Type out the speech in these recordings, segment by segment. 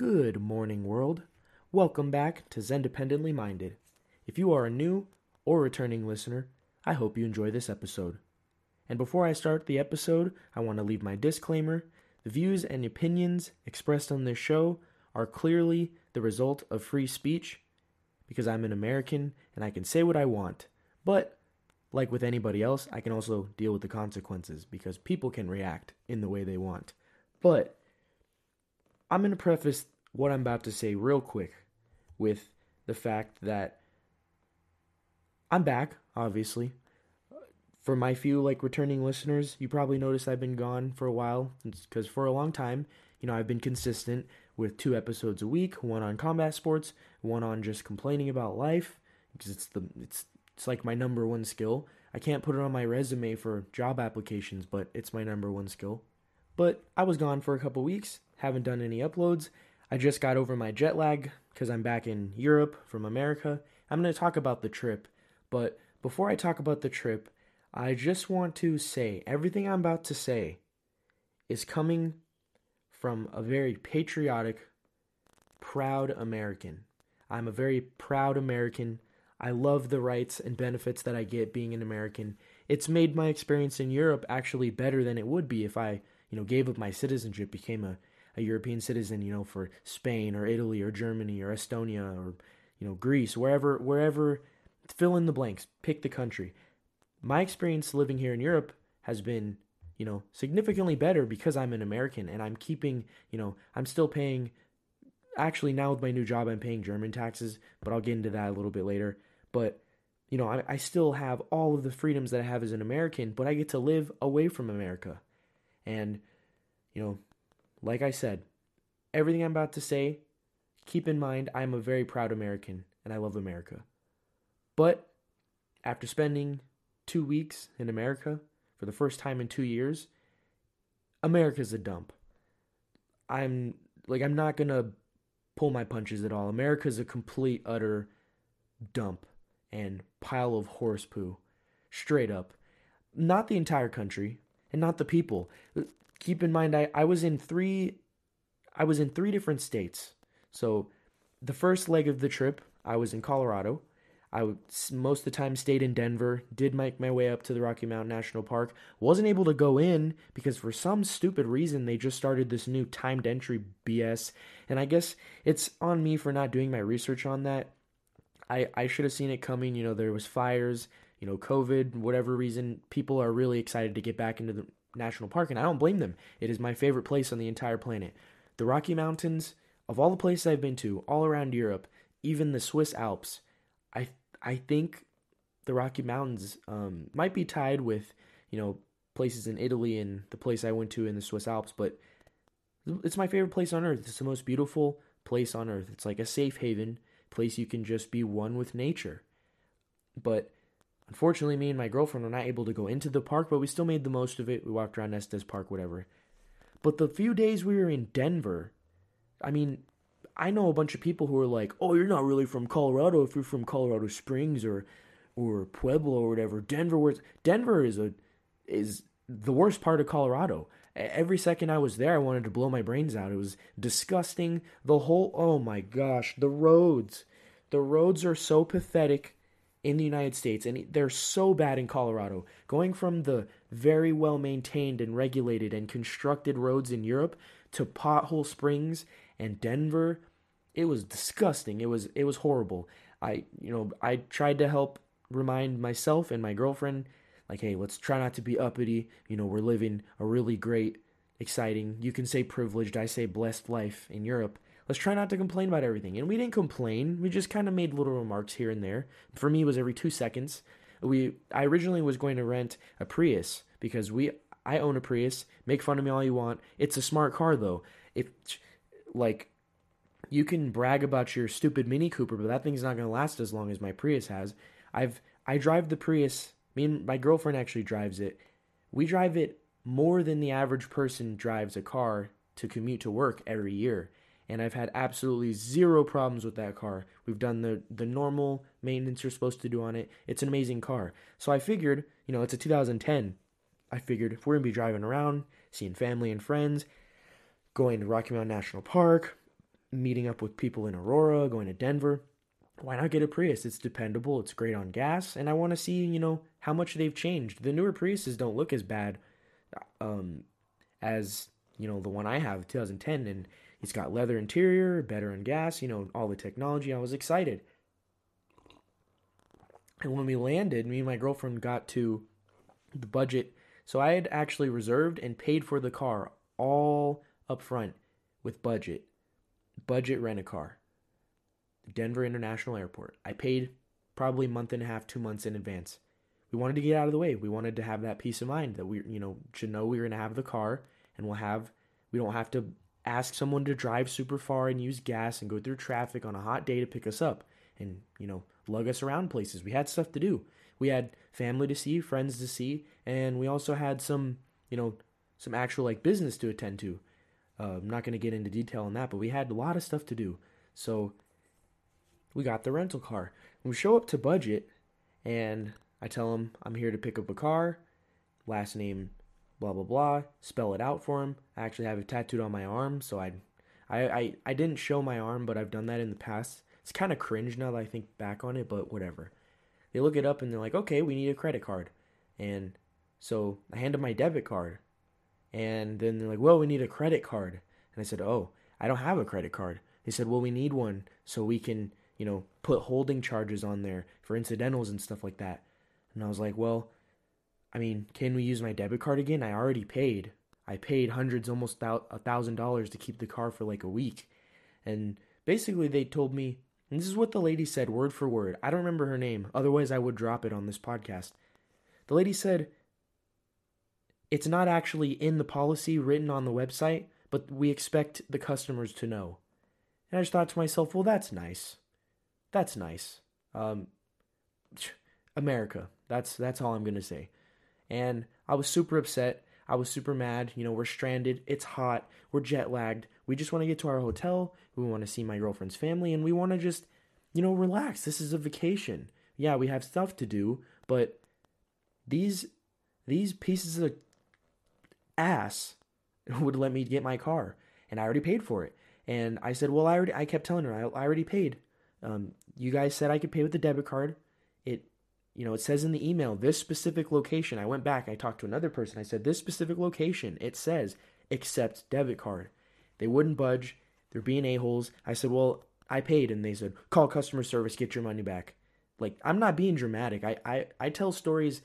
Good morning, world. Welcome back to Zendependently Minded. If you are a new or returning listener, I hope you enjoy this episode. And before I start the episode, I want to leave my disclaimer. The views and opinions expressed on this show are clearly the result of free speech because I'm an American and I can say what I want. But, like with anybody else, I can also deal with the consequences because people can react in the way they want. But, I'm going to preface what I'm about to say real quick with the fact that I'm back, obviously. For my few like returning listeners, you probably noticed I've been gone for a while because for a long time, you know, I've been consistent with two episodes a week, one on combat sports, one on just complaining about life because it's the it's it's like my number one skill. I can't put it on my resume for job applications, but it's my number one skill. But I was gone for a couple weeks, haven't done any uploads. I just got over my jet lag because I'm back in Europe from America. I'm going to talk about the trip, but before I talk about the trip, I just want to say everything I'm about to say is coming from a very patriotic, proud American. I'm a very proud American. I love the rights and benefits that I get being an American. It's made my experience in Europe actually better than it would be if I, you know, gave up my citizenship, became a, a European citizen, you know, for Spain or Italy or Germany or Estonia or, you know, Greece, wherever wherever fill in the blanks, pick the country. My experience living here in Europe has been you know, significantly better because I'm an American and I'm keeping, you know, I'm still paying. Actually, now with my new job, I'm paying German taxes, but I'll get into that a little bit later. But, you know, I, I still have all of the freedoms that I have as an American, but I get to live away from America. And, you know, like I said, everything I'm about to say, keep in mind I'm a very proud American and I love America. But after spending two weeks in America, for the first time in two years, America's a dump. I'm like I'm not gonna pull my punches at all. America's a complete utter dump and pile of horse poo. Straight up. Not the entire country and not the people. Keep in mind I, I was in three I was in three different states. So the first leg of the trip I was in Colorado. I most of the time stayed in Denver, did make my way up to the Rocky Mountain National Park. Wasn't able to go in because for some stupid reason they just started this new timed entry BS. And I guess it's on me for not doing my research on that. I, I should have seen it coming. You know, there was fires, you know, COVID, whatever reason. People are really excited to get back into the national park, and I don't blame them. It is my favorite place on the entire planet. The Rocky Mountains, of all the places I've been to, all around Europe, even the Swiss Alps, I I think the Rocky Mountains um, might be tied with, you know, places in Italy and the place I went to in the Swiss Alps, but it's my favorite place on earth. It's the most beautiful place on earth. It's like a safe haven, place you can just be one with nature. But unfortunately, me and my girlfriend were not able to go into the park, but we still made the most of it. We walked around Estes Park, whatever. But the few days we were in Denver, I mean, I know a bunch of people who are like, "Oh, you're not really from Colorado if you're from Colorado Springs or or Pueblo or whatever." Denver Denver is a is the worst part of Colorado. Every second I was there, I wanted to blow my brains out. It was disgusting. The whole oh my gosh, the roads. The roads are so pathetic in the United States and they're so bad in Colorado. Going from the very well maintained and regulated and constructed roads in Europe to pothole springs and Denver, it was disgusting. It was it was horrible. I you know I tried to help remind myself and my girlfriend like hey let's try not to be uppity. You know we're living a really great, exciting. You can say privileged. I say blessed life in Europe. Let's try not to complain about everything. And we didn't complain. We just kind of made little remarks here and there. For me, it was every two seconds. We I originally was going to rent a Prius because we I own a Prius. Make fun of me all you want. It's a smart car though. If like you can brag about your stupid Mini Cooper, but that thing's not going to last as long as my Prius has. I've I drive the Prius. Me and my girlfriend actually drives it. We drive it more than the average person drives a car to commute to work every year. And I've had absolutely zero problems with that car. We've done the the normal maintenance you're supposed to do on it. It's an amazing car. So I figured, you know, it's a 2010. I figured if we're gonna be driving around, seeing family and friends, going to Rocky Mountain National Park, meeting up with people in Aurora, going to Denver. Why not get a Prius? It's dependable, it's great on gas, and I want to see, you know, how much they've changed. The newer Priuses don't look as bad um, as, you know, the one I have, 2010, and it's got leather interior, better on gas, you know, all the technology. I was excited. And when we landed, me and my girlfriend got to the budget. So I had actually reserved and paid for the car all up front with budget. Budget rent a car. Denver International Airport. I paid probably a month and a half, two months in advance. We wanted to get out of the way. We wanted to have that peace of mind that we, you know, should know we're going to have the car and we'll have, we don't have to ask someone to drive super far and use gas and go through traffic on a hot day to pick us up and, you know, lug us around places. We had stuff to do. We had family to see, friends to see, and we also had some, you know, some actual like business to attend to. Uh, I'm not going to get into detail on that, but we had a lot of stuff to do. So we got the rental car. we show up to budget, and I tell him I'm here to pick up a car, last name, blah blah blah. Spell it out for him. I actually have it tattooed on my arm, so I, I, I, I didn't show my arm, but I've done that in the past. It's kind of cringe now that I think back on it, but whatever. They look it up and they're like, okay, we need a credit card, and so I hand them my debit card, and then they're like, well, we need a credit card, and I said, oh, I don't have a credit card. They said, well, we need one so we can, you know, put holding charges on there for incidentals and stuff like that. And I was like, well, I mean, can we use my debit card again? I already paid. I paid hundreds, almost a thousand dollars to keep the car for like a week. And basically, they told me, and this is what the lady said word for word. I don't remember her name, otherwise, I would drop it on this podcast. The lady said, it's not actually in the policy written on the website, but we expect the customers to know. And I just thought to myself, well, that's nice. That's nice. Um, America. That's that's all I'm gonna say. And I was super upset. I was super mad. You know, we're stranded. It's hot. We're jet lagged. We just want to get to our hotel. We want to see my girlfriend's family, and we want to just, you know, relax. This is a vacation. Yeah, we have stuff to do, but these these pieces of ass would let me get my car, and I already paid for it. And I said, well, I already. I kept telling her I, I already paid. Um, you guys said I could pay with the debit card. You know, it says in the email this specific location. I went back. I talked to another person. I said this specific location. It says accept debit card. They wouldn't budge. They're being a holes. I said, well, I paid, and they said call customer service, get your money back. Like I'm not being dramatic. I I, I tell stories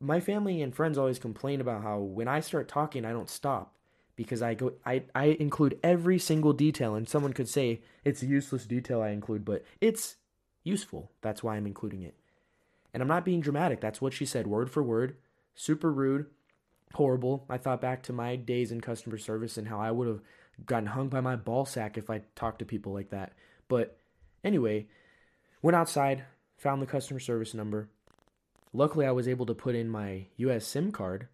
my family and friends always complain about how when I start talking, I don't stop because I go I, I include every single detail and someone could say it's a useless detail I include, but it's useful. That's why I'm including it. And I'm not being dramatic. That's what she said word for word. Super rude, horrible. I thought back to my days in customer service and how I would have gotten hung by my ball sack if I talked to people like that. But anyway, went outside, found the customer service number, Luckily, I was able to put in my US SIM card.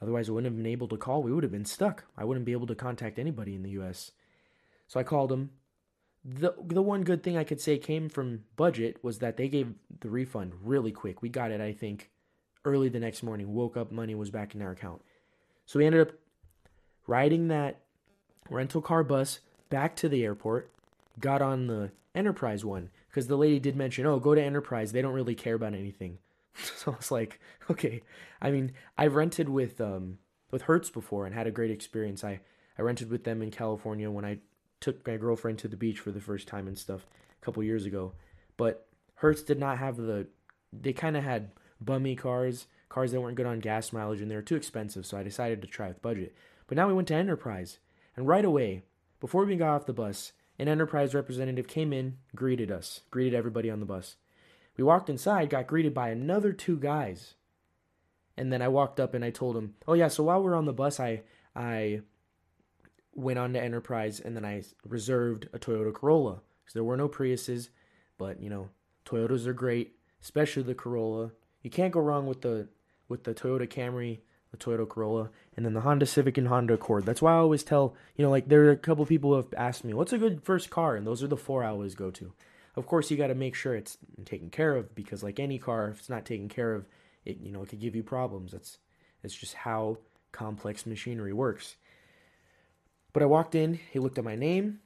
Otherwise, I wouldn't have been able to call. We would have been stuck. I wouldn't be able to contact anybody in the US. So I called them. The, the one good thing I could say came from budget was that they gave the refund really quick. We got it, I think, early the next morning. Woke up, money was back in our account. So we ended up riding that rental car bus back to the airport, got on the Enterprise one because the lady did mention, oh, go to Enterprise. They don't really care about anything. so I was like, okay. I mean, I've rented with um with Hertz before and had a great experience. I I rented with them in California when I took my girlfriend to the beach for the first time and stuff a couple years ago. But Hertz did not have the they kind of had bummy cars, cars that weren't good on gas mileage and they were too expensive, so I decided to try with budget. But now we went to Enterprise, and right away, before we got off the bus, an Enterprise representative came in, greeted us, greeted everybody on the bus. We walked inside, got greeted by another two guys. And then I walked up and I told him, "Oh yeah, so while we are on the bus, I I went on to Enterprise and then I reserved a Toyota Corolla because there were no Priuses, but you know, Toyotas are great, especially the Corolla. You can't go wrong with the with the Toyota Camry, the Toyota Corolla, and then the Honda Civic and Honda Accord. That's why I always tell, you know, like there are a couple people who have asked me, "What's a good first car?" and those are the four I always go to. Of course, you got to make sure it's taken care of because, like any car, if it's not taken care of, it you know it could give you problems. That's that's just how complex machinery works. But I walked in. He looked at my name.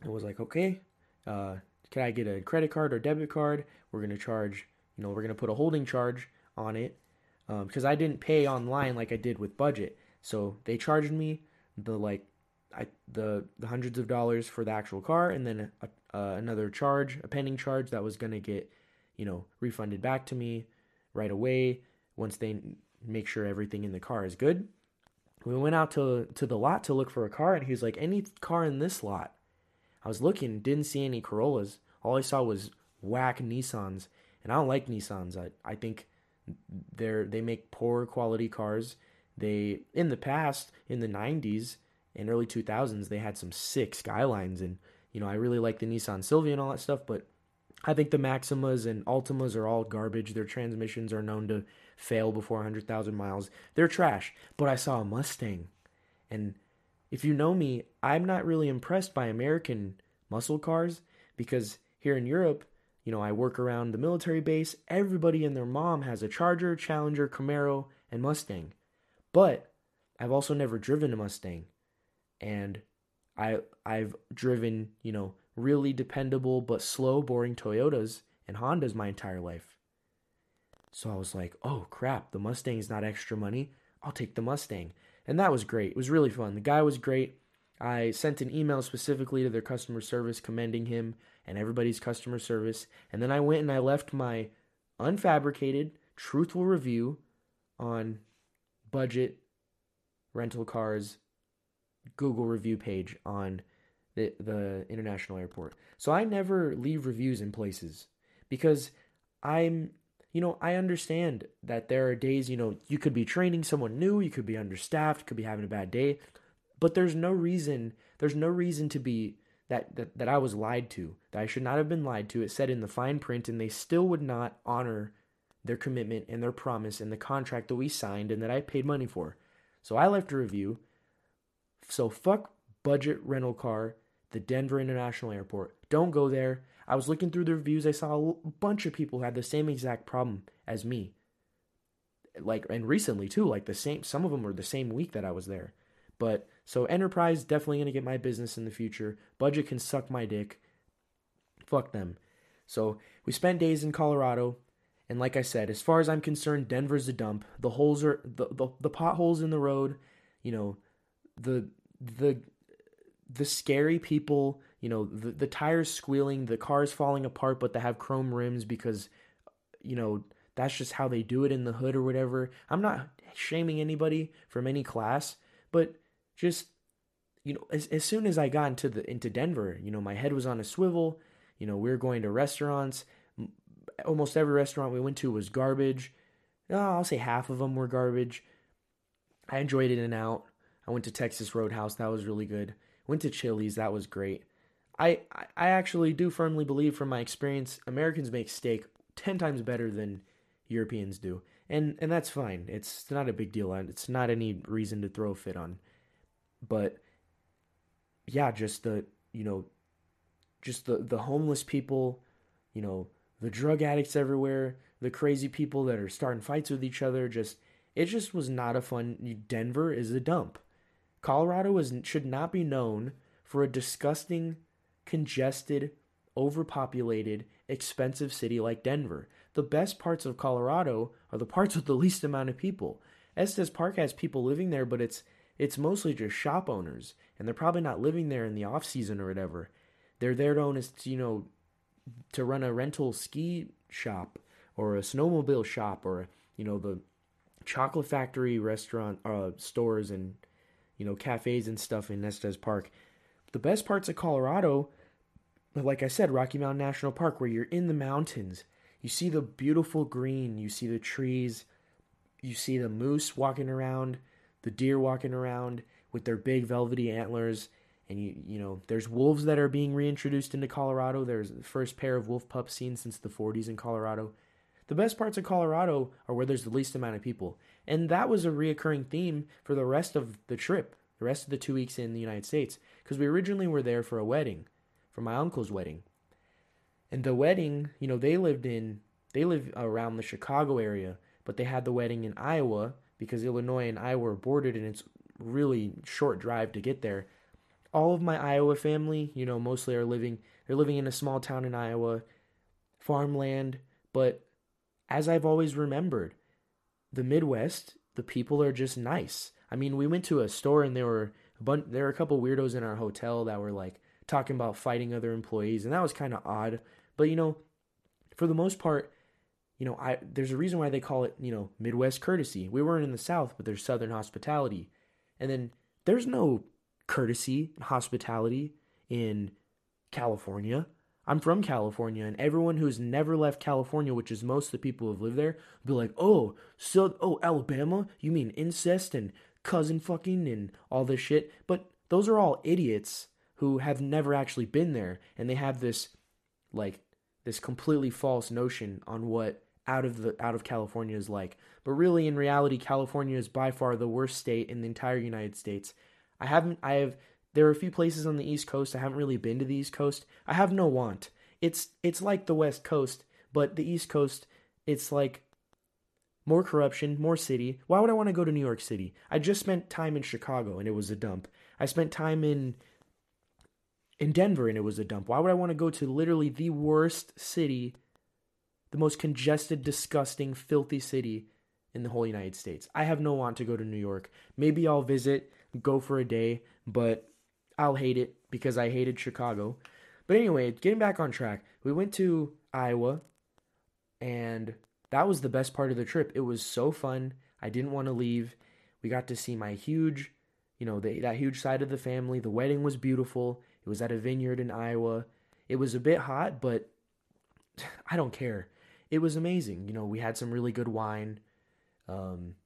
and was like, okay, uh, can I get a credit card or debit card? We're gonna charge, you know, we're gonna put a holding charge on it because um, I didn't pay online like I did with budget. So they charged me the like I the the hundreds of dollars for the actual car, and then a, uh, another charge, a pending charge that was gonna get, you know, refunded back to me right away once they make sure everything in the car is good. We went out to to the lot to look for a car, and he was like, "Any car in this lot?" I was looking, didn't see any Corollas. All I saw was whack Nissans, and I don't like Nissans. I I think they're they make poor quality cars. They in the past, in the '90s and early 2000s, they had some sick Skylines, and you know I really like the Nissan Silvia and all that stuff. But I think the Maximas and Altimas are all garbage. Their transmissions are known to fail before 100,000 miles. They're trash. But I saw a Mustang, and if you know me, I'm not really impressed by American muscle cars because here in Europe, you know, I work around the military base. Everybody and their mom has a Charger, Challenger, Camaro, and Mustang. But I've also never driven a Mustang. And I I've driven, you know, really dependable but slow, boring Toyotas and Hondas my entire life. So I was like, "Oh crap, the Mustang's not extra money. I'll take the Mustang." And that was great. It was really fun. The guy was great. I sent an email specifically to their customer service commending him and everybody's customer service. And then I went and I left my unfabricated, truthful review on budget rental cars Google review page on the, the international airport. So I never leave reviews in places because I'm, you know, I understand that there are days, you know, you could be training someone new, you could be understaffed, could be having a bad day, but there's no reason, there's no reason to be that, that, that I was lied to, that I should not have been lied to. It said in the fine print, and they still would not honor their commitment and their promise and the contract that we signed and that I paid money for. So I left a review. So fuck budget rental car, the Denver International Airport. Don't go there. I was looking through the reviews. I saw a bunch of people had the same exact problem as me. Like, and recently too, like the same, some of them were the same week that I was there. But so enterprise definitely gonna get my business in the future. Budget can suck my dick. Fuck them. So we spent days in Colorado, and like I said, as far as I'm concerned, Denver's a dump. The holes are the the, the potholes in the road, you know, the the the scary people, you know, the, the tires squealing, the cars falling apart, but they have chrome rims because, you know, that's just how they do it in the hood or whatever. I'm not shaming anybody from any class, but just you know as, as soon as i got into the into denver you know my head was on a swivel. You know we were going to restaurants. Almost every restaurant we went to was garbage. Oh, i'll say half of them were garbage. I enjoyed it and out. I went to texas roadhouse. That was really good. Went to chili's. That was great I, I actually do firmly believe from my experience americans make steak 10 times better than europeans do and and that's fine it's not a big deal And it's not any reason to throw a fit on but yeah, just the you know, just the the homeless people, you know, the drug addicts everywhere, the crazy people that are starting fights with each other. Just it just was not a fun. Denver is a dump. Colorado is should not be known for a disgusting, congested, overpopulated, expensive city like Denver. The best parts of Colorado are the parts with the least amount of people. Estes Park has people living there, but it's it's mostly just shop owners, and they're probably not living there in the off season or whatever. They're there to own, you know, to run a rental ski shop or a snowmobile shop or you know the chocolate factory restaurant uh, stores and you know cafes and stuff in Estes Park. The best parts of Colorado, like I said, Rocky Mountain National Park, where you're in the mountains. You see the beautiful green, you see the trees, you see the moose walking around, the deer walking around with their big velvety antlers and you you know there's wolves that are being reintroduced into Colorado. There's the first pair of wolf pups seen since the 40s in Colorado. The best parts of Colorado are where there's the least amount of people, and that was a reoccurring theme for the rest of the trip, the rest of the two weeks in the United States, because we originally were there for a wedding, for my uncle's wedding, and the wedding, you know, they lived in they live around the Chicago area, but they had the wedding in Iowa, because Illinois and Iowa are bordered and it's really short drive to get there. all of my Iowa family, you know, mostly are living they're living in a small town in Iowa, farmland, but as I've always remembered, the Midwest, the people are just nice. I mean, we went to a store and there were a bunch there were a couple weirdos in our hotel that were like talking about fighting other employees and that was kind of odd. But you know, for the most part, you know, I there's a reason why they call it, you know, Midwest courtesy. We weren't in the South, but there's Southern hospitality. And then there's no courtesy and hospitality in California. I'm from California, and everyone who's never left California, which is most of the people who've lived there, be like, "Oh, so oh Alabama? You mean incest and cousin fucking and all this shit?" But those are all idiots who have never actually been there, and they have this like this completely false notion on what out of the out of California is like. But really, in reality, California is by far the worst state in the entire United States. I haven't. I have there are a few places on the East Coast. I haven't really been to the East Coast. I have no want. It's it's like the West Coast, but the East Coast, it's like more corruption, more city. Why would I want to go to New York City? I just spent time in Chicago and it was a dump. I spent time in in Denver and it was a dump. Why would I want to go to literally the worst city, the most congested, disgusting, filthy city in the whole United States? I have no want to go to New York. Maybe I'll visit, go for a day, but I'll hate it because I hated Chicago. But anyway, getting back on track, we went to Iowa, and that was the best part of the trip. It was so fun. I didn't want to leave. We got to see my huge, you know, the, that huge side of the family. The wedding was beautiful. It was at a vineyard in Iowa. It was a bit hot, but I don't care. It was amazing. You know, we had some really good wine. Um,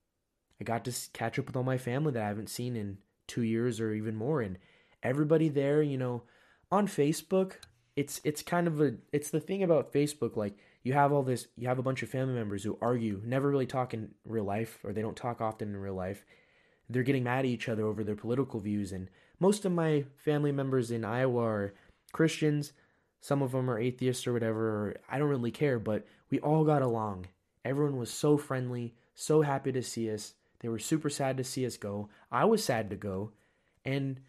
I got to catch up with all my family that I haven't seen in two years or even more, and everybody there, you know, on Facebook, it's it's kind of a it's the thing about Facebook like you have all this you have a bunch of family members who argue, never really talk in real life or they don't talk often in real life. They're getting mad at each other over their political views and most of my family members in Iowa are Christians, some of them are atheists or whatever, I don't really care, but we all got along. Everyone was so friendly, so happy to see us. They were super sad to see us go. I was sad to go, and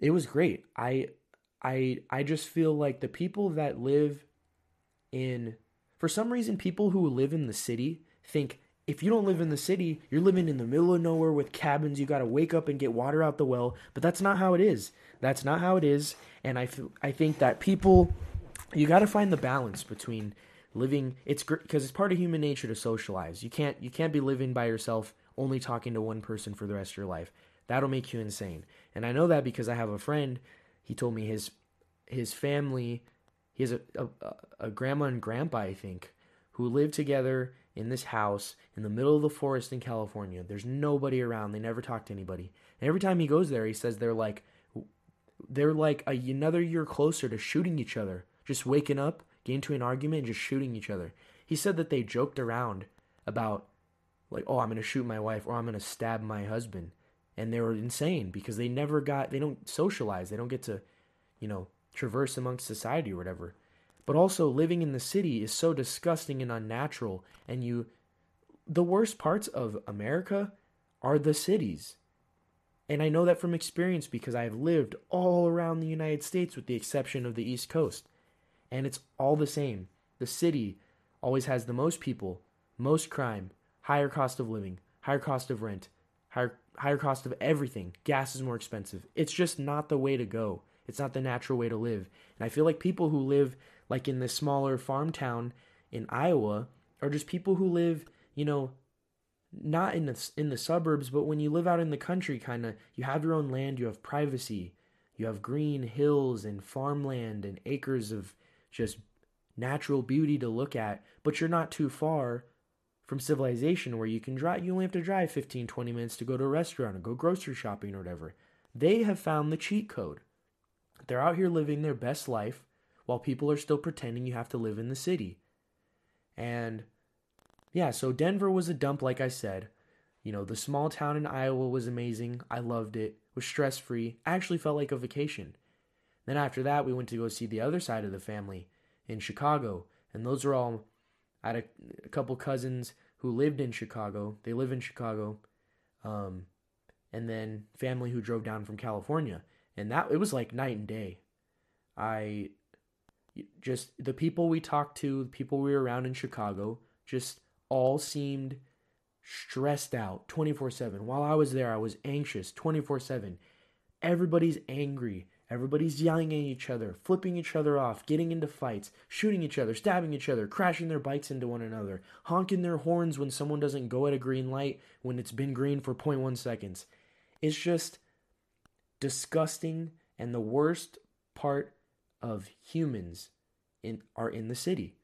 it was great. I I I just feel like the people that live in for some reason people who live in the city think if you don't live in the city, you're living in the middle of nowhere with cabins. You got to wake up and get water out the well, but that's not how it is. That's not how it is, and I I think that people you got to find the balance between living it's because it's part of human nature to socialize. You can't you can't be living by yourself only talking to one person for the rest of your life. That'll make you insane. And I know that because I have a friend. He told me his his family. He has a, a, a grandma and grandpa, I think, who live together in this house in the middle of the forest in California. There's nobody around. They never talk to anybody. And every time he goes there, he says they're like they're like a, another year closer to shooting each other. Just waking up, get into an argument, and just shooting each other. He said that they joked around about like, oh, I'm gonna shoot my wife or I'm gonna stab my husband and they were insane because they never got they don't socialize they don't get to you know traverse amongst society or whatever but also living in the city is so disgusting and unnatural and you the worst parts of america are the cities and i know that from experience because i have lived all around the united states with the exception of the east coast and it's all the same the city always has the most people most crime higher cost of living higher cost of rent higher higher cost of everything. Gas is more expensive. It's just not the way to go. It's not the natural way to live. And I feel like people who live like in this smaller farm town in Iowa are just people who live, you know, not in the in the suburbs, but when you live out in the country kind of you have your own land, you have privacy. You have green hills and farmland and acres of just natural beauty to look at, but you're not too far from civilization where you can drive you only have to drive 15 20 minutes to go to a restaurant or go grocery shopping or whatever they have found the cheat code they're out here living their best life while people are still pretending you have to live in the city. And yeah so denver was a dump like i said. You know the small town in iowa was amazing. I loved it. Was stress free actually felt like a vacation. Then after that we went to go see the other side of the family in chicago. And those are all I had a, a couple cousins who lived in Chicago. They live in Chicago. Um, and then family who drove down from California. And that it was like night and day. I just the people we talked to, the people we were around in Chicago, just all seemed stressed out 24/7. While I was there, I was anxious 24/7. Everybody's angry. Everybody's yelling at each other, flipping each other off, getting into fights, shooting each other, stabbing each other, crashing their bikes into one another, honking their horns when someone doesn't go at a green light when it's been green for 0.1 seconds. It's just disgusting and the worst part of humans in are in the city.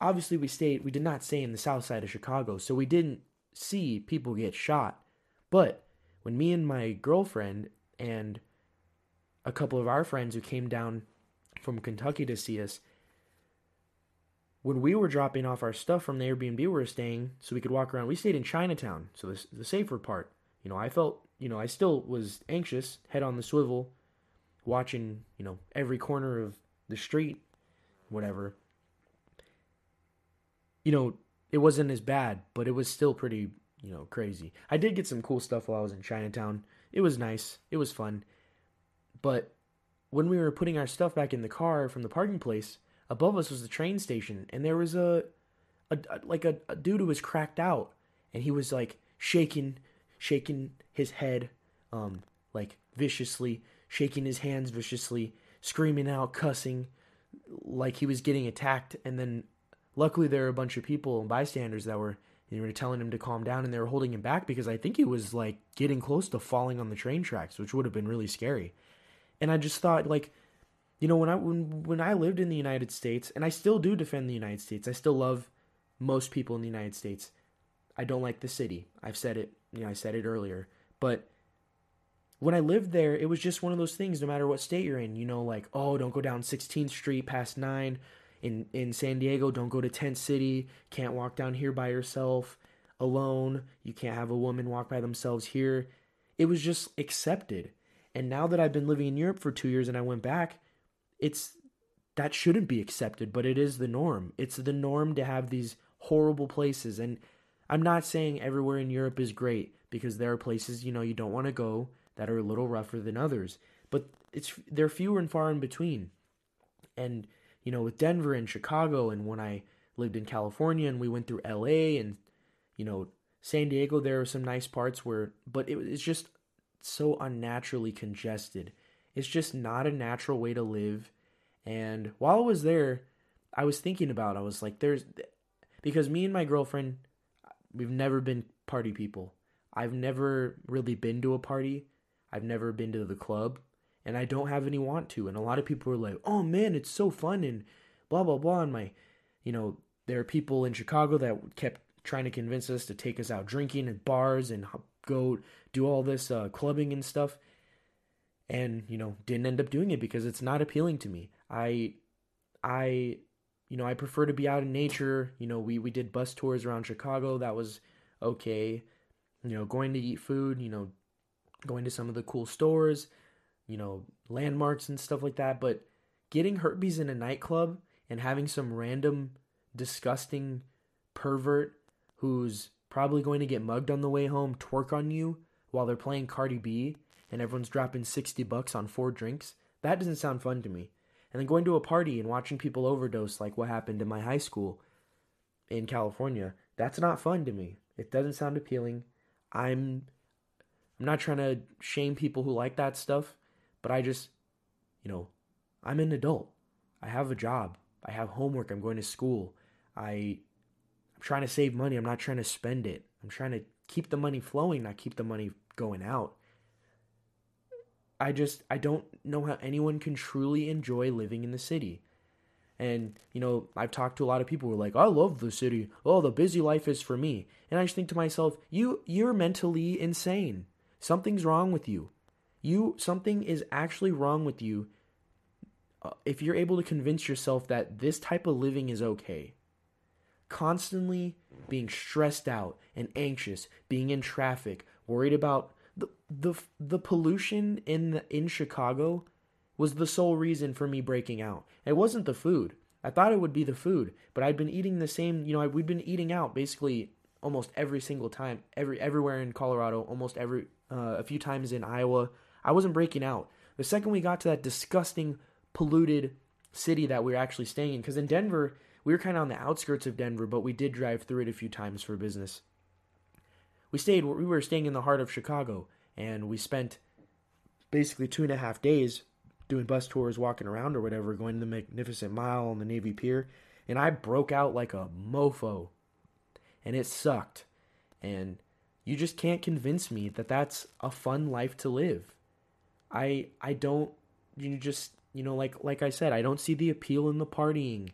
Obviously we stayed we did not stay in the south side of Chicago, so we didn't see people get shot. But when me and my girlfriend and a couple of our friends who came down from Kentucky to see us, when we were dropping off our stuff from the Airbnb we were staying, so we could walk around, we stayed in Chinatown, so the, the safer part. You know, I felt, you know, I still was anxious, head on the swivel, watching, you know, every corner of the street, whatever. You know, it wasn't as bad, but it was still pretty, you know, crazy. I did get some cool stuff while I was in Chinatown. It was nice. It was fun. But when we were putting our stuff back in the car from the parking place, above us was the train station, and there was a, a, like a, a dude who was cracked out, and he was like shaking, shaking his head, um, like viciously, shaking his hands viciously, screaming out, cussing, like he was getting attacked. And then, luckily, there were a bunch of people and bystanders that were you know, telling him to calm down, and they were holding him back because I think he was like getting close to falling on the train tracks, which would have been really scary and I just thought like you know when I when when I lived in the United States and I still do defend the United States. I still love most people in the United States. I don't like the city. I've said it, you know, I said it earlier. But when I lived there, it was just one of those things no matter what state you're in, you know, like, oh, don't go down 16th Street past 9 in in San Diego, don't go to Tent City, can't walk down here by yourself alone. You can't have a woman walk by themselves here. It was just accepted. And now that I've been living in Europe for two years and I went back, it's that shouldn't be accepted, but it is the norm. It's the norm to have these horrible places. And I'm not saying everywhere in Europe is great because there are places, you know, you don't want to go that are a little rougher than others. But it's they're fewer and far in between. And, you know, with Denver and Chicago and when I lived in California and we went through LA and, you know, San Diego, there are some nice parts where, but it, it's just so unnaturally congested. It's just not a natural way to live. And while I was there, I was thinking about I was like there's because me and my girlfriend we've never been party people. I've never really been to a party. I've never been to the club and I don't have any want to. And a lot of people are like, "Oh man, it's so fun and blah blah blah." And my you know, there are people in Chicago that kept trying to convince us to take us out drinking at bars and go do all this uh, clubbing and stuff and you know didn't end up doing it because it's not appealing to me i i you know i prefer to be out in nature you know we we did bus tours around chicago that was okay you know going to eat food you know going to some of the cool stores you know landmarks and stuff like that but getting herpes in a nightclub and having some random disgusting pervert who's probably going to get mugged on the way home, twerk on you while they're playing Cardi B and everyone's dropping 60 bucks on four drinks. That doesn't sound fun to me. And then going to a party and watching people overdose like what happened in my high school in California, that's not fun to me. It doesn't sound appealing. I'm I'm not trying to shame people who like that stuff, but I just, you know, I'm an adult. I have a job. I have homework. I'm going to school. I I'm trying to save money. I'm not trying to spend it. I'm trying to keep the money flowing, not keep the money going out. I just I don't know how anyone can truly enjoy living in the city. And you know, I've talked to a lot of people who are like, "I love the city. Oh, the busy life is for me." And I just think to myself, "You you're mentally insane. Something's wrong with you. You something is actually wrong with you." Uh, if you're able to convince yourself that this type of living is okay constantly being stressed out and anxious, being in traffic, worried about the the pollution in the, in Chicago was the sole reason for me breaking out. It wasn't the food. I thought it would be the food, but I'd been eating the same, you know, we'd been eating out basically almost every single time, every everywhere in Colorado, almost every uh, a few times in Iowa. I wasn't breaking out. The second we got to that disgusting, polluted city that we were actually staying in, because in Denver, we were kind of on the outskirts of Denver, but we did drive through it a few times for business. We stayed, we were staying in the heart of Chicago, and we spent basically two and a half days doing bus tours, walking around or whatever, going to the Magnificent Mile on the Navy Pier, and I broke out like a mofo, and it sucked. And you just can't convince me that that's a fun life to live. I I don't you just you know like like I said I don't see the appeal in the partying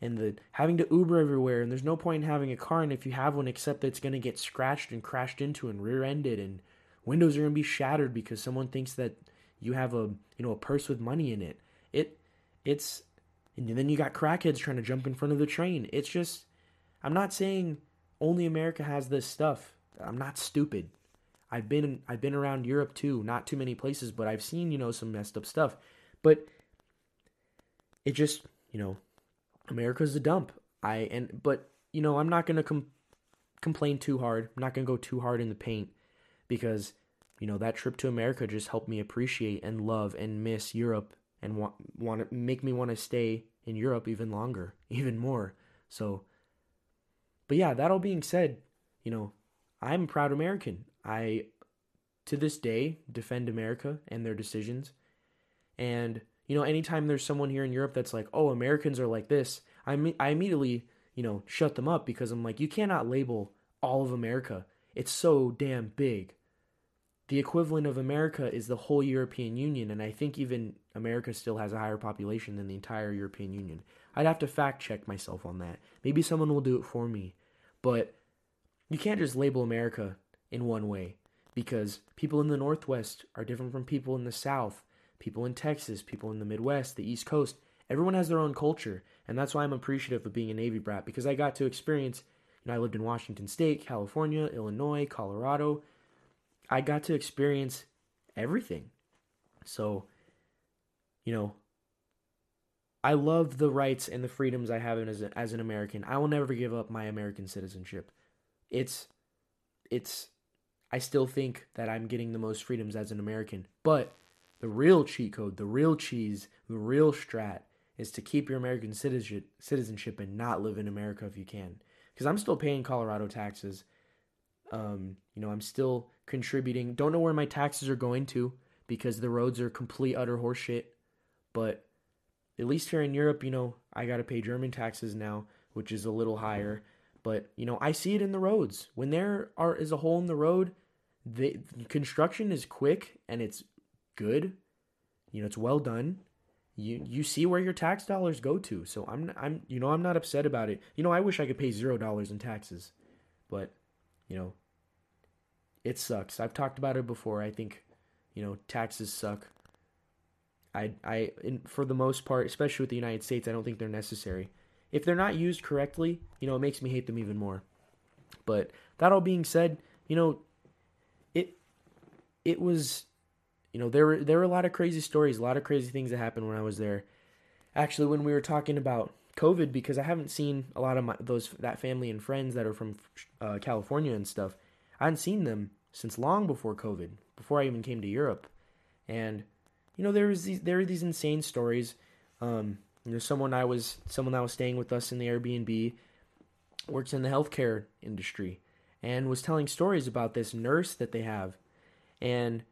and the having to Uber everywhere and there's no point in having a car and if you have one except that it's going to get scratched and crashed into and rear-ended and windows are going to be shattered because someone thinks that you have a you know a purse with money in it. It it's and then you got crackheads trying to jump in front of the train. It's just I'm not saying only America has this stuff. I'm not stupid. I've been I've been around Europe too, not too many places, but I've seen, you know, some messed up stuff. But it just, you know, America's a dump. I and but, you know, I'm not going to com- complain too hard. I'm not going to go too hard in the paint because you know, that trip to America just helped me appreciate and love and miss Europe and want want to make me want to stay in Europe even longer, even more. So but yeah, that all being said, you know, I'm a proud American. I to this day defend America and their decisions. And you know, anytime there's someone here in Europe that's like, "Oh, Americans are like this," I I immediately, you know, shut them up because I'm like, you cannot label all of America. It's so damn big the equivalent of America is the whole European Union, and I think even America still has a higher population than the entire European Union. I'd have to fact check myself on that. Maybe someone will do it for me. But you can't just label America in one way because people in the Northwest are different from people in the South, people in Texas, people in the Midwest, the East Coast. Everyone has their own culture, and that's why I'm appreciative of being a Navy brat because I got to experience, you know, I lived in Washington State, California, Illinois, Colorado, I got to experience everything. So, you know, I love the rights and the freedoms I have as, a, as an American. I will never give up my American citizenship. It's, it's, I still think that I'm getting the most freedoms as an American. But the real cheat code, the real cheese, the real strat is to keep your American citizenship, and not live in America if you can. Because I'm still paying Colorado taxes. Um, you know, I'm still contributing. Don't know where my taxes are going to because the roads are complete utter horseshit. But at least here in Europe, you know, I got to pay German taxes now, which is a little higher. But you know, I see it in the roads. When there are is a hole in the road, the construction is quick and it's good. You know, it's well done. You you see where your tax dollars go to. So I'm I'm you know I'm not upset about it. You know, I wish I could pay zero dollars in taxes, but you know, it sucks. I've talked about it before. I think, you know, taxes suck. I, I, for the most part, especially with the United States, I don't think they're necessary. If they're not used correctly, you know, it makes me hate them even more. But that all being said, you know, it, it was, you know, there were there were a lot of crazy stories, a lot of crazy things that happened when I was there. Actually, when we were talking about COVID, because I haven't seen a lot of my those that family and friends that are from uh, California and stuff. I hadn't seen them since long before COVID, before I even came to Europe. And you know, there was these there were these insane stories. Um, you know, someone I was someone that was staying with us in the Airbnb works in the healthcare industry and was telling stories about this nurse that they have. And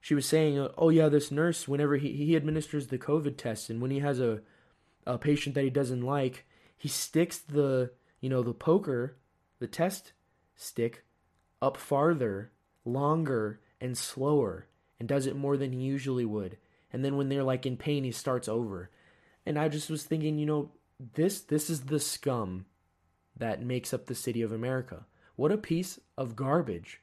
she was saying, "Oh yeah, this nurse whenever he he administers the COVID test and when he has a a patient that he doesn't like, he sticks the, you know, the poker, the test stick up farther, longer, and slower, and does it more than he usually would. And then when they're like in pain, he starts over. And I just was thinking, you know, this this is the scum that makes up the city of America. What a piece of garbage.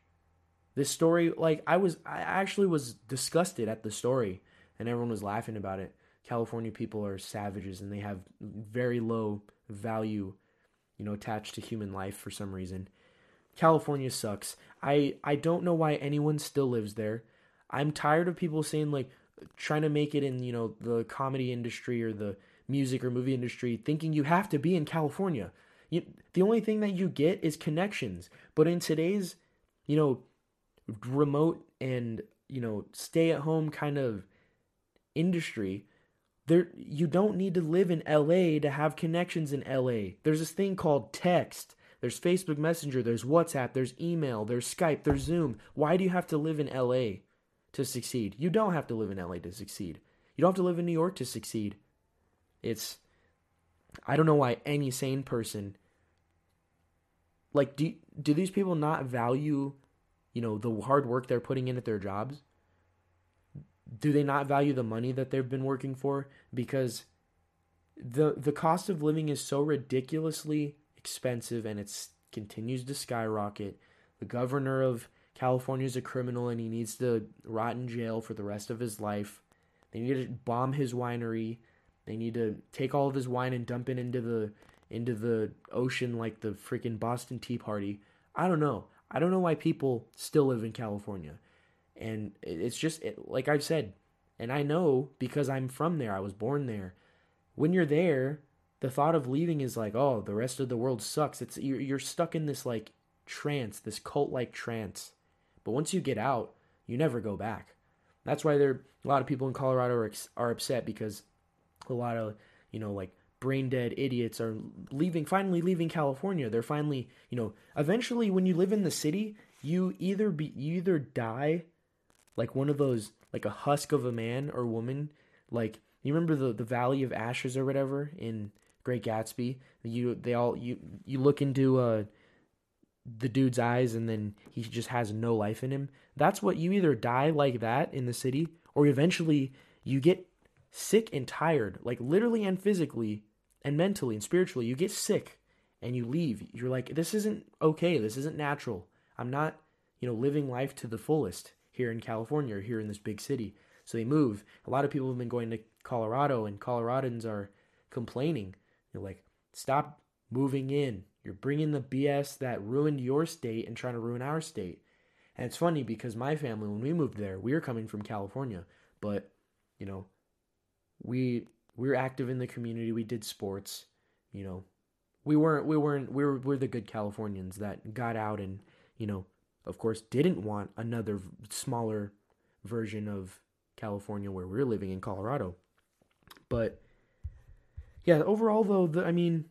This story, like I was I actually was disgusted at the story and everyone was laughing about it. California people are savages and they have very low value, you know, attached to human life for some reason. California sucks. I I don't know why anyone still lives there. I'm tired of people saying like trying to make it in, you know, the comedy industry or the music or movie industry thinking you have to be in California. You, the only thing that you get is connections. But in today's, you know, remote and, you know, stay at home kind of industry, there you don't need to live in LA to have connections in LA. There's this thing called text. There's Facebook Messenger, there's WhatsApp, there's email, there's Skype, there's Zoom. Why do you have to live in LA to succeed? You don't have to live in LA to succeed. You don't have to live in New York to succeed. It's I don't know why any sane person like do do these people not value, you know, the hard work they're putting in at their jobs? Do they not value the money that they've been working for because the the cost of living is so ridiculously expensive and it continues to skyrocket. The governor of California is a criminal and he needs to rot in jail for the rest of his life. They need to bomb his winery. They need to take all of his wine and dump it into the into the ocean like the freaking Boston Tea Party. I don't know. I don't know why people still live in California. And it's just it, like I've said, and I know because I'm from there. I was born there. When you're there, the thought of leaving is like, oh, the rest of the world sucks. It's you're, you're stuck in this like trance, this cult-like trance. But once you get out, you never go back. That's why there a lot of people in Colorado are, are upset because a lot of you know like brain dead idiots are leaving finally leaving California. They're finally, you know, eventually when you live in the city, you either be you either die like one of those like a husk of a man or woman, like you remember the the Valley of Ashes or whatever in Great Gatsby. You they all you you look into uh the dude's eyes and then he just has no life in him. That's what you either die like that in the city or eventually you get sick and tired, like literally and physically and mentally and spiritually. You get sick and you leave. You're like this isn't okay. This isn't natural. I'm not, you know, living life to the fullest here in California or here in this big city. So they move. A lot of people have been going to Colorado and Coloradans are complaining you're like, stop moving in. You're bringing the BS that ruined your state and trying to ruin our state. And it's funny because my family, when we moved there, we were coming from California, but you know, we we were active in the community. We did sports. You know, we weren't we weren't we were we're the good Californians that got out and you know, of course, didn't want another smaller version of California where we're living in Colorado. But yeah, overall though, the, I mean,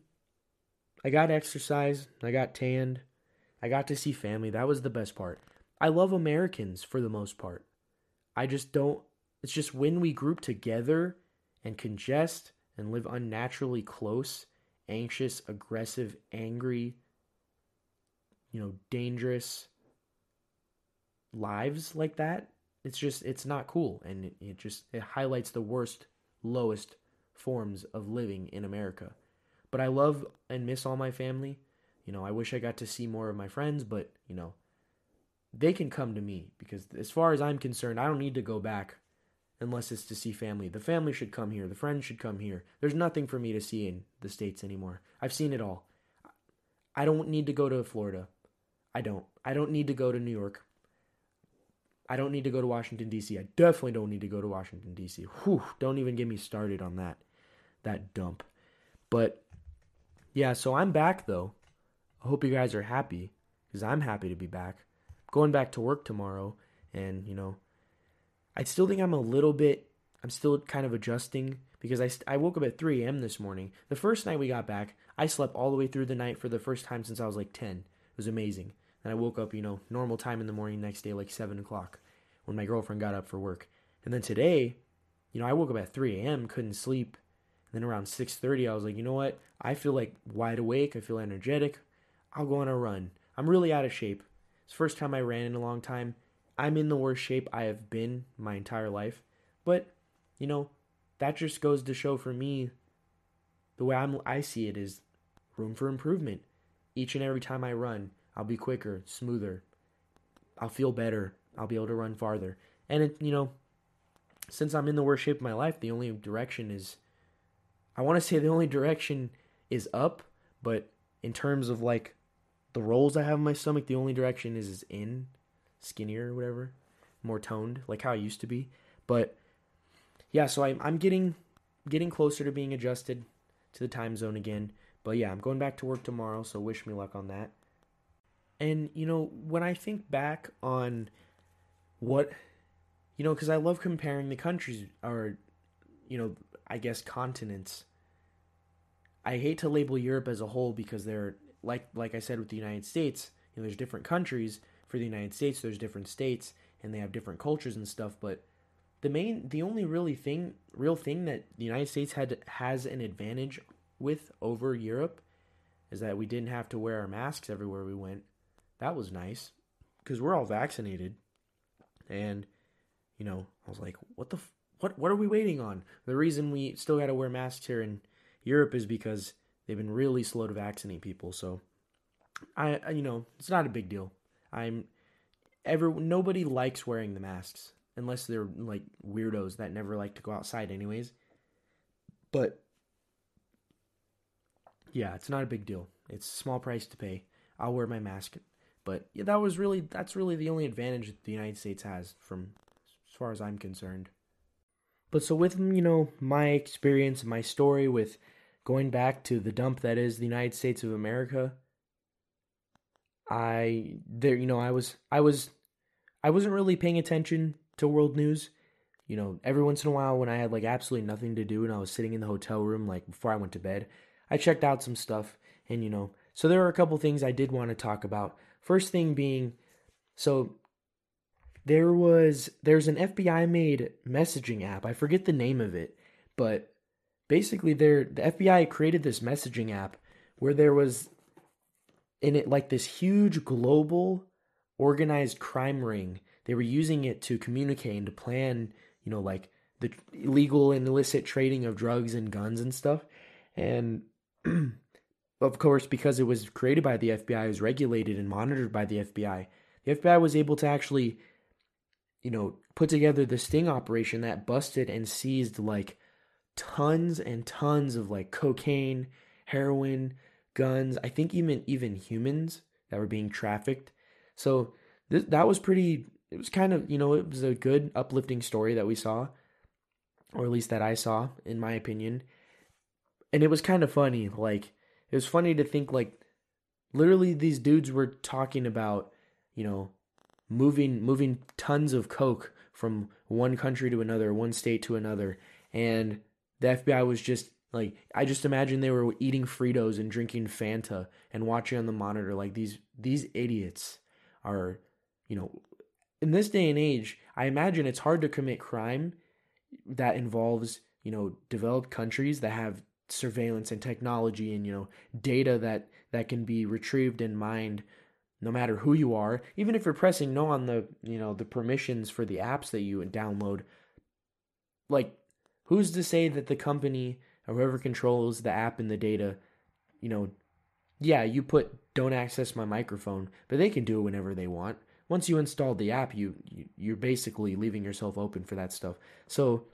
I got exercise, I got tanned, I got to see family. That was the best part. I love Americans for the most part. I just don't. It's just when we group together and congest and live unnaturally close, anxious, aggressive, angry, you know, dangerous lives like that, it's just it's not cool and it, it just it highlights the worst, lowest forms of living in America. But I love and miss all my family. You know, I wish I got to see more of my friends, but, you know, they can come to me because as far as I'm concerned, I don't need to go back unless it's to see family. The family should come here, the friends should come here. There's nothing for me to see in the States anymore. I've seen it all. I don't need to go to Florida. I don't. I don't need to go to New York. I don't need to go to Washington, D.C. I definitely don't need to go to Washington, D.C. Whew, don't even get me started on that that dump. But yeah, so I'm back though. I hope you guys are happy because I'm happy to be back. Going back to work tomorrow, and you know, I still think I'm a little bit. I'm still kind of adjusting because I, I woke up at 3 a.m. this morning. The first night we got back, I slept all the way through the night for the first time since I was like 10. It was amazing. And I woke up, you know, normal time in the morning next day, like 7 o'clock, when my girlfriend got up for work. And then today, you know, I woke up at 3 a.m., couldn't sleep, then around 6:30, I was like, you know what? I feel like wide awake. I feel energetic. I'll go on a run. I'm really out of shape. It's the first time I ran in a long time. I'm in the worst shape I have been my entire life. But, you know, that just goes to show for me the way I'm I see it is room for improvement. Each and every time I run, I'll be quicker, smoother. I'll feel better. I'll be able to run farther. And it, you know, since I'm in the worst shape of my life, the only direction is I want to say the only direction is up, but in terms of like the rolls I have in my stomach, the only direction is, is in, skinnier or whatever, more toned, like how I used to be. But yeah, so I, I'm getting getting closer to being adjusted to the time zone again. But yeah, I'm going back to work tomorrow, so wish me luck on that. And you know, when I think back on what you know, because I love comparing the countries or you know, I guess continents. I hate to label Europe as a whole because they're like like I said with the United States, you know, there's different countries. For the United States, there's different states and they have different cultures and stuff, but the main the only really thing real thing that the United States had has an advantage with over Europe is that we didn't have to wear our masks everywhere we went. That was nice because we're all vaccinated. And you know, I was like, what the f- what what are we waiting on? The reason we still got to wear masks here in Europe is because they've been really slow to vaccinate people. So I you know, it's not a big deal. I'm ever nobody likes wearing the masks unless they're like weirdos that never like to go outside anyways. But yeah, it's not a big deal. It's a small price to pay. I'll wear my mask. But yeah, that was really that's really the only advantage the United States has from as far as I'm concerned. But so with you know my experience, my story with going back to the dump that is the United States of America, I there you know I was I was I wasn't really paying attention to world news. You know, every once in a while when I had like absolutely nothing to do and I was sitting in the hotel room like before I went to bed, I checked out some stuff and you know, so there are a couple things I did want to talk about. First thing being so there was there's an FBI made messaging app. I forget the name of it, but basically there the FBI created this messaging app where there was in it like this huge global organized crime ring they were using it to communicate and to plan, you know, like the illegal and illicit trading of drugs and guns and stuff. And of course, because it was created by the FBI, it was regulated and monitored by the FBI. The FBI was able to actually, you know, put together the sting operation that busted and seized like tons and tons of like cocaine, heroin, guns. I think even even humans that were being trafficked. So th- that was pretty it was kind of you know it was a good uplifting story that we saw or at least that i saw in my opinion and it was kind of funny like it was funny to think like literally these dudes were talking about you know moving moving tons of coke from one country to another one state to another. And the fbi was just like i just imagine they were eating fritos and drinking fanta and watching on the monitor like these these idiots are you know in this day and age, I imagine it's hard to commit crime that involves, you know, developed countries that have surveillance and technology and, you know, data that that can be retrieved and mined no matter who you are, even if you're pressing no on the, you know, the permissions for the apps that you download. Like who's to say that the company or whoever controls the app and the data, you know, yeah, you put don't access my microphone, but they can do it whenever they want once you install the app, you, you are basically leaving yourself open for that stuff. So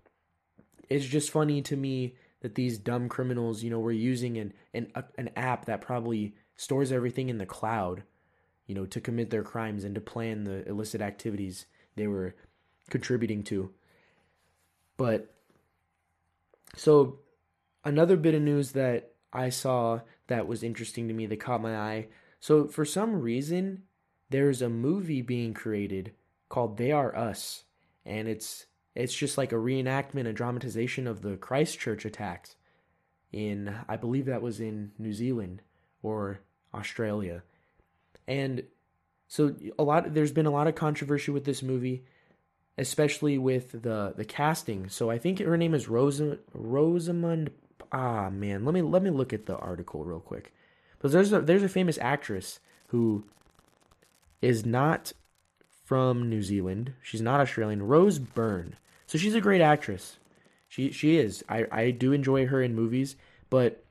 it's just funny to me that these dumb criminals, you know, were using an an an app that probably stores everything in the cloud, you know, to commit their crimes and to plan the illicit activities they were contributing to. But so another bit of news that I saw that was interesting to me that caught my eye. So for some reason, there's a movie being created called They Are Us, and it's it's just like a reenactment, a dramatization of the Christchurch attacks in I believe that was in New Zealand or Australia. And so a lot there's been a lot of controversy with this movie, especially with the the casting. So I think her name is Rosa, Rosamund ah man, let me let me look at the article real quick. But there's a there's a famous actress who is not from New Zealand. She's not Australian. Rose Byrne. So she's a great actress. She she is. I I do enjoy her in movies, but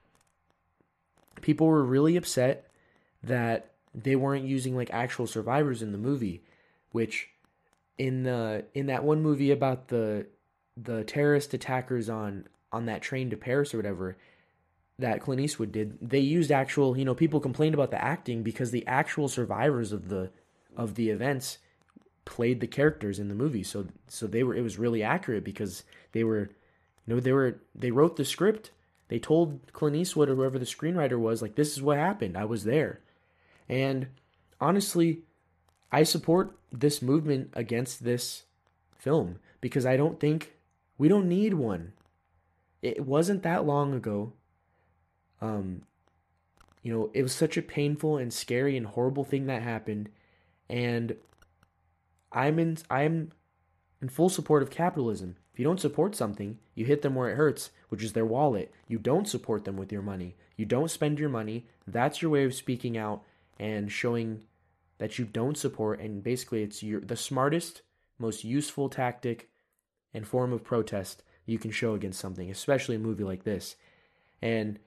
people were really upset that they weren't using like actual survivors in the movie, which in the in that one movie about the the terrorist attackers on on that train to Paris or whatever, that Clint Eastwood did, they used actual, you know, people complained about the acting because the actual survivors of the of the events played the characters in the movie. So so they were it was really accurate because they were you know they were they wrote the script. They told Clint Eastwood or whoever the screenwriter was like this is what happened. I was there. And honestly, I support this movement against this film because I don't think we don't need one. it wasn't that long ago. Um, you know, it was such a painful and scary and horrible thing that happened, and I'm in I'm in full support of capitalism. If you don't support something, you hit them where it hurts, which is their wallet. You don't support them with your money. You don't spend your money. That's your way of speaking out and showing that you don't support and basically it's your the smartest, most useful tactic and form of protest you can show against something, especially a movie like this. And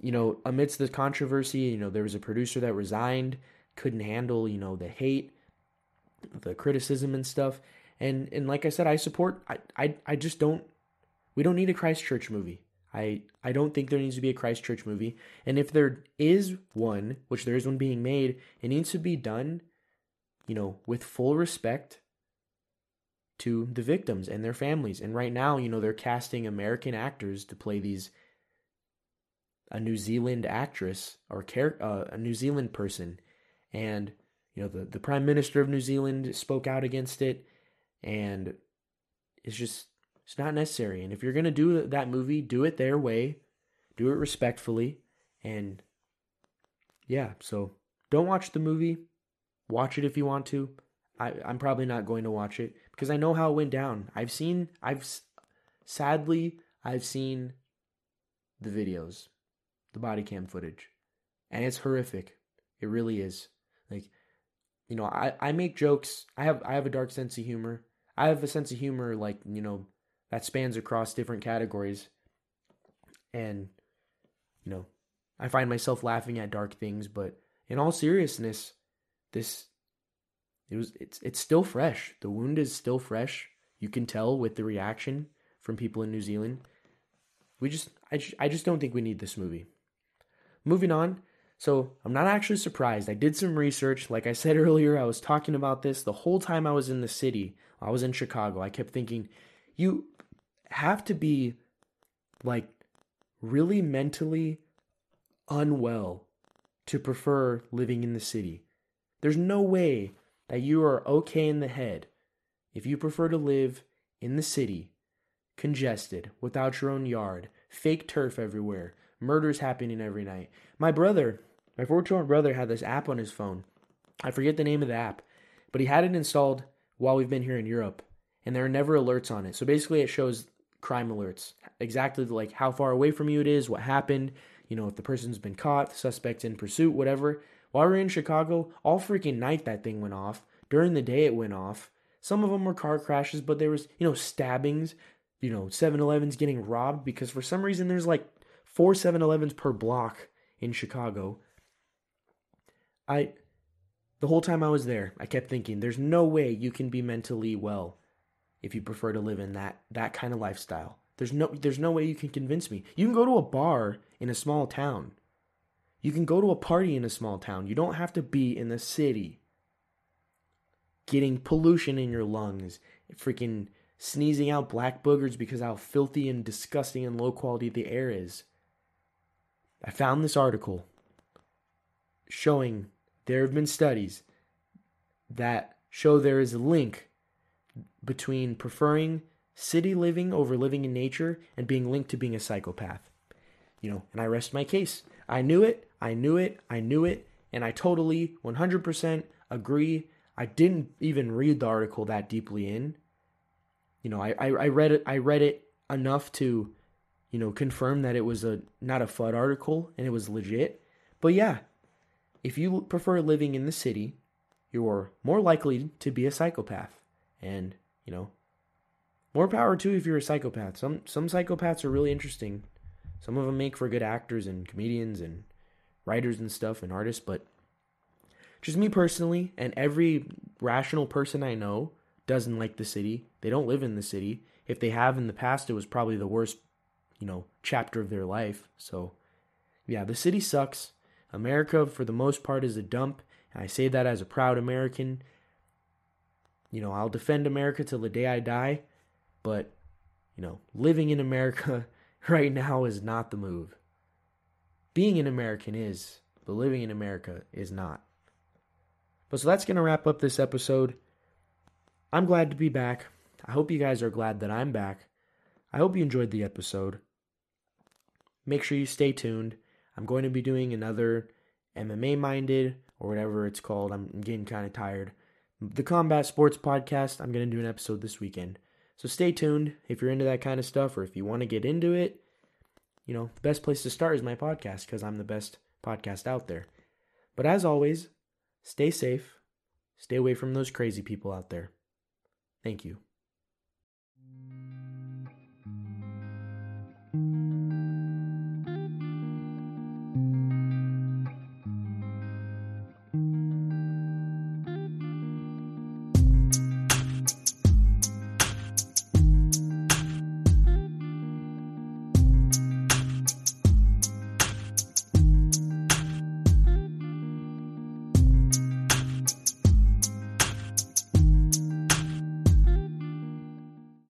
you know, amidst the controversy, you know, there was a producer that resigned, couldn't handle, you know, the hate, the criticism and stuff. And and like I said, I support I I, I just don't we don't need a Christchurch movie. I I don't think there needs to be a Christchurch movie. And if there is one, which there is one being made, it needs to be done, you know, with full respect to the victims and their families. And right now, you know, they're casting American actors to play these a New Zealand actress or uh, a New Zealand person, and you know the the Prime Minister of New Zealand spoke out against it, and it's just it's not necessary. And if you're gonna do that movie, do it their way, do it respectfully, and yeah. So don't watch the movie. Watch it if you want to. I, I'm probably not going to watch it because I know how it went down. I've seen, I've sadly, I've seen the videos, the body cam footage, and it's horrific. It really is. Like, you know, I, I make jokes. I have I have a dark sense of humor. I have a sense of humor like you know that spans across different categories, and you know, I find myself laughing at dark things. But in all seriousness, this it was it's it's still fresh. The wound is still fresh. You can tell with the reaction from people in New Zealand. We just I just, I just don't think we need this movie. Moving on. So, I'm not actually surprised. I did some research. Like I said earlier, I was talking about this the whole time I was in the city. I was in Chicago. I kept thinking you have to be like really mentally unwell to prefer living in the city. There's no way that you are okay in the head if you prefer to live in the city, congested, without your own yard, fake turf everywhere, murders happening every night. My brother, my 14 year brother, had this app on his phone. I forget the name of the app, but he had it installed while we've been here in Europe, and there are never alerts on it. So basically, it shows crime alerts, exactly like how far away from you it is, what happened, you know, if the person's been caught, the suspect's in pursuit, whatever. While we are in Chicago, all freaking night that thing went off. During the day it went off. Some of them were car crashes, but there was, you know, stabbings, you know, 7-Elevens getting robbed because for some reason there's like four 7-Elevens per block in Chicago. I the whole time I was there, I kept thinking there's no way you can be mentally well if you prefer to live in that that kind of lifestyle. There's no there's no way you can convince me. You can go to a bar in a small town you can go to a party in a small town. You don't have to be in the city. Getting pollution in your lungs, freaking sneezing out black boogers because how filthy and disgusting and low quality the air is. I found this article showing there have been studies that show there is a link between preferring city living over living in nature and being linked to being a psychopath. You know, and I rest my case. I knew it. I knew it, I knew it, and I totally 100% agree. I didn't even read the article that deeply in. You know, I, I, I read it I read it enough to, you know, confirm that it was a not a FUD article and it was legit. But yeah, if you prefer living in the city, you're more likely to be a psychopath. And, you know, more power to if you're a psychopath. Some some psychopaths are really interesting. Some of them make for good actors and comedians and writers and stuff and artists, but just me personally, and every rational person I know doesn't like the city. They don't live in the city. If they have in the past, it was probably the worst, you know, chapter of their life. So, yeah, the city sucks. America, for the most part, is a dump. And I say that as a proud American. You know, I'll defend America till the day I die. But, you know, living in America right now is not the move being an American is, but living in America is not. But so that's going to wrap up this episode. I'm glad to be back. I hope you guys are glad that I'm back. I hope you enjoyed the episode. make sure you stay tuned. I'm going to be doing another MMA minded or whatever it's called. I'm getting kind of tired. The Combat Sports Podcast, I'm going to do an episode this weekend. So stay tuned if you're into that kind of stuff or if you want to get into it. You know, the best place to start is my podcast because I'm the best podcast out there. But as always, stay safe, stay away from those crazy people out there. Thank you.